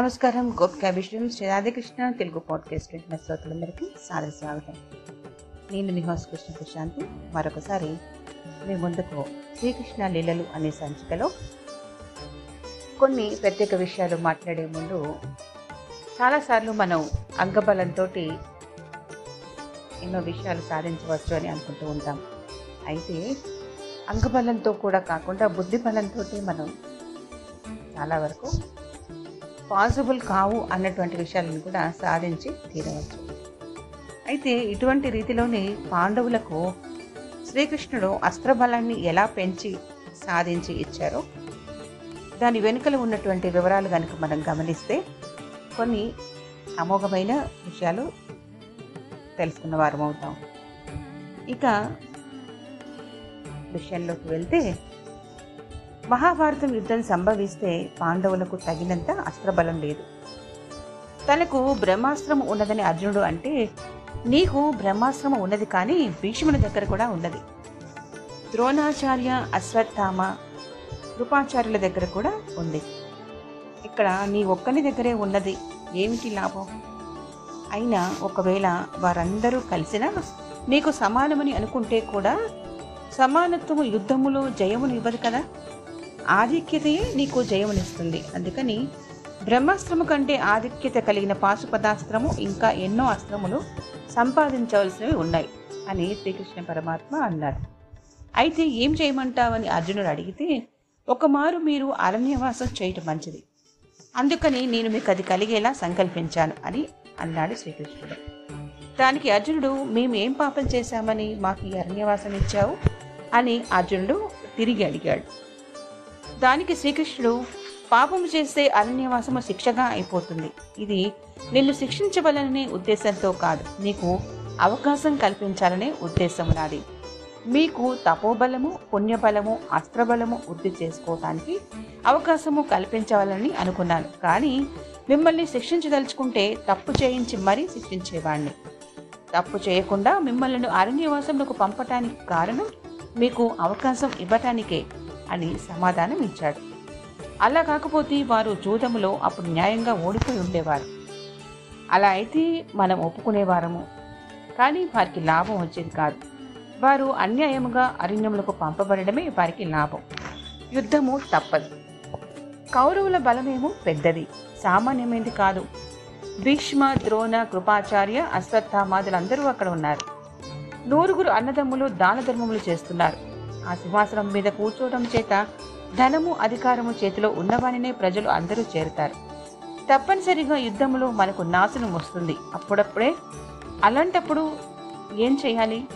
నమస్కారం. గోపికా విషయం శ్రీ రాధాకృష్ణ తెలుగు పాడ్కాస్ట్ వింటున్న శ్రోతలందరికీ సాదర స్వాగతం. నేను మీ కృష్ణ ప్రశాంతి. మరొకసారి మీ ముందుకు శ్రీకృష్ణ లీలలు అనే సంచికలో కొన్ని ప్రత్యేక విషయాలు మాట్లాడే ముందు చాలాసార్లు మనం అంగబలంతో ఎన్నో విషయాలు సాధించవచ్చు అని అనుకుంటూ ఉంటాం. అయితే అంగబలంతో కూడా కాకుండా బుద్ధి బలంతో మనం చాలా వరకు పాసిబుల్ కావు అన్నటువంటి విషయాలను కూడా సాధించి తీరవచ్చు. అయితే ఇటువంటి రీతిలోనే పాండవులకు శ్రీకృష్ణుడు అస్త్రబలాన్ని ఎలా పెంచి సాధించి ఇచ్చారో దాని వెనుకలో ఉన్నటువంటి వివరాలు కనుక మనం గమనిస్తే కొన్ని అమోఘమైన విషయాలు తెలుసుకున్న వారం అవుతాం ఇక విషయంలోకి వెళ్తే మహాభారతం యుద్ధం సంభవిస్తే పాండవులకు తగినంత అస్త్రబలం లేదు. తనకు బ్రహ్మాస్త్రం ఉన్నదని అర్జునుడు అంటే నీకు బ్రహ్మాస్త్రం ఉన్నది కానీ భీష్ముని దగ్గర కూడా ఉన్నది. ద్రోణాచార్య అశ్వత్థామ కృపాచార్యుల దగ్గర కూడా ఉంది. ఇక్కడ నీ ఒక్కని దగ్గరే ఉన్నది. ఏమిటి లాభం? అయినా ఒకవేళ వారందరూ కలిసినా నీకు సమానమని అనుకుంటే కూడా సమానత్వము యుద్ధములో జయమును ఇవ్వదు కదా? ఆధిక్యతయే నీకు జయమునిస్తుంది. అందుకని బ్రహ్మాస్త్రము కంటే ఆధిక్యత కలిగిన పాశుపదాస్త్రము ఇంకా ఎన్నో అస్త్రములు సంపాదించవలసినవి ఉన్నాయి అని శ్రీకృష్ణ పరమాత్మ అన్నారు. అయితే ఏం చేయమంటావని అర్జునుడు అడిగితే ఒకమారు మీరు అరణ్యవాసం చేయటం మంచిది. అందుకని నేను మీకు అది కలిగేలా సంకల్పించాను అని అన్నాడు శ్రీకృష్ణుడు. దానికి అర్జునుడు మేము ఏం పాపం చేశామని మాకు ఈ అరణ్యవాసం ఇచ్చావు? అని అర్జునుడు తిరిగి అడిగాడు. దానికి శ్రీకృష్ణుడు పాపము చేస్తే అరణ్యవాసము శిక్షగా అయిపోతుంది. ఇది నిన్ను శిక్షించవలననే ఉద్దేశంతో కాదు. నీకు అవకాశం కల్పించాలనే ఉద్దేశం నాది. మీకు తపోబలము పుణ్యబలము అస్త్రబలము వృద్ధి చేసుకోవటానికి అవకాశము కల్పించవాలని అనుకున్నాను. కానీ మిమ్మల్ని శిక్షించదలుచుకుంటే తప్పు చేయించి మరీ శిక్షించేవాణ్ణి. తప్పు చేయకుండా మిమ్మల్ని అరణ్యవాసంలోకి పంపటానికి కారణం మీకు అవకాశం ఇవ్వటానికే. అని సమాధానం ఇచ్చాడు అలా కాకపోతే వారు జూదములో అప్పుడు న్యాయంగా ఓడిపోయి ఉండేవారు. అలా అయితే మనం ఒప్పుకునేవారము కానీ వారికి లాభం వచ్చేది కాదు. వారు అన్యాయముగా అరణ్యములకు పంపబడమే వారికి లాభం. యుద్ధము తప్పదు. కౌరవుల బలమేమో పెద్దది. సామాన్యమైనది కాదు. భీష్మ ద్రోణ కృపాచార్య అశ్వత్థామాదులందరూ అక్కడ ఉన్నారు. నూరుగురు అన్నదమ్ములు దాన ధర్మములు చేస్తున్నారు. ఆ సింహాసనం మీద కూర్చోవడం చేత ధనము అధికారము చేతిలో ఉన్నవానినే ప్రజలు అందరూ చేరుతారు. తప్పనిసరిగా యుద్ధంలో మనకు నాశనం వస్తుంది. అప్పుడప్పుడే అలాంటప్పుడు ఏం చేయాలి?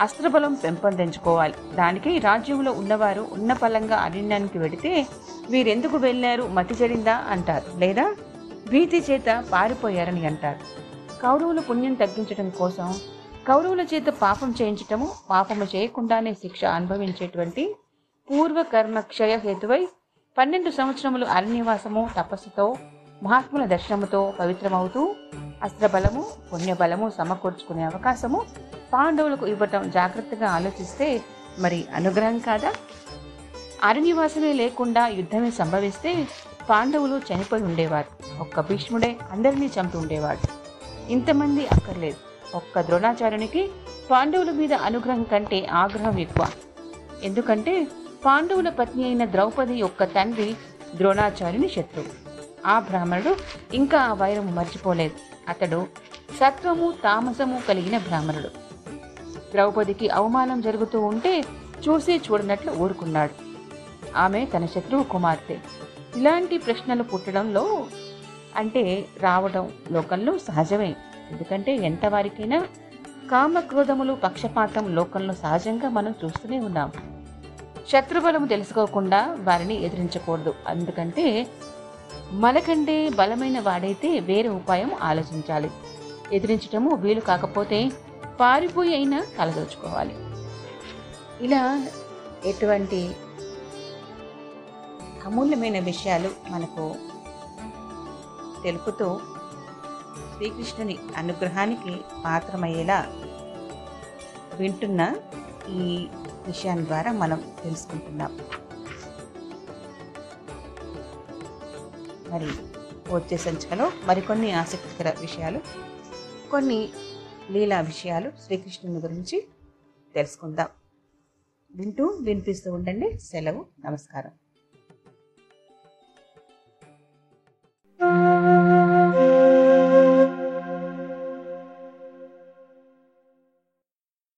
అస్త్రబలం పెంపొందించుకోవాలి. దానికి రాజ్యంలో ఉన్నవారు ఉన్న పలంగా అరణ్యానికి వెడితే వీరెందుకు వెళ్ళారు? మతి చెడిందా అంటారు. లేదా భీతి చేత పారిపోయారని అంటారు. కౌరవుల పుణ్యం తగ్గించడం కోసం కౌరవుల చేత పాపం చేయించటము పాపము చేయకుండానే శిక్ష అనుభవించేటువంటి పూర్వకర్మ క్షయ హేతువై పన్నెండు సంవత్సరములు అరణ్యవాసము తపస్సుతో మహాత్ముల దర్శనముతో పవిత్రమవుతూ అస్త్రబలము పుణ్యబలము సమకూర్చుకునే అవకాశము పాండవులకు ఇవ్వటం జాగ్రత్తగా ఆలోచిస్తే మరి అనుగ్రహం కాదా? అరణ్యవాసమే లేకుండా యుద్ధమే సంభవిస్తే పాండవులు చనిపోయి ఉండేవారు. ఒక్క భీష్ముడే అందరినీ చంపి ఉండేవాడు. ఇంతమంది అక్కర్లేదు. ఒక్క ద్రోణాచార్యునికి పాండవుల మీద అనుగ్రహం కంటే ఆగ్రహం ఎక్కువ. ఎందుకంటే పాండవుల పత్ని అయిన ద్రౌపది యొక్క తండ్రి ద్రోణాచార్యుని శత్రువు. ఆ బ్రాహ్మణుడు ఇంకా ఆ వైరం మర్చిపోలేదు. అతడు సత్వము తామసము కలిగిన బ్రాహ్మణుడు. ద్రౌపదికి అవమానం జరుగుతూ ఉంటే చూసి చూడనట్లు ఊరుకున్నాడు. ఆమె తన శత్రువు కుమార్తె. ఇలాంటి ప్రశ్నలు పుట్టడంలో అంటే రావడం లోకంలో సహజమే. ఎందుకంటే ఎంత వారికైనా కామక్రోధములు పక్షపాతం లోకంలో సహజంగా మనం చూస్తూనే ఉన్నాం. శత్రుబలము తెలుసుకోకుండా వారిని ఎదిరించకూడదు. ఎందుకంటే మనకంటే బలమైన వాడైతే వేరే ఉపాయం ఆలోచించాలి. ఎదిరించటము వీలు కాకపోతే పారిపోయి అయినా కలదోచుకోవాలి ఇలా ఎటువంటి అమూల్యమైన విషయాలు మనకు తెలుపుతూ శ్రీకృష్ణుని అనుగ్రహానికి పాత్రమయ్యేలా వింటున్న ఈ విషయాన్ని ద్వారా మనం తెలుసుకుంటున్నాం. మరి వచ్చే సంచికలో మరికొన్ని ఆసక్తికర విషయాలు కొన్ని లీలా విషయాలు శ్రీకృష్ణుని గురించి తెలుసుకుందాం. వింటూ వినిపిస్తూ ఉండండి. సెలవు. నమస్కారం.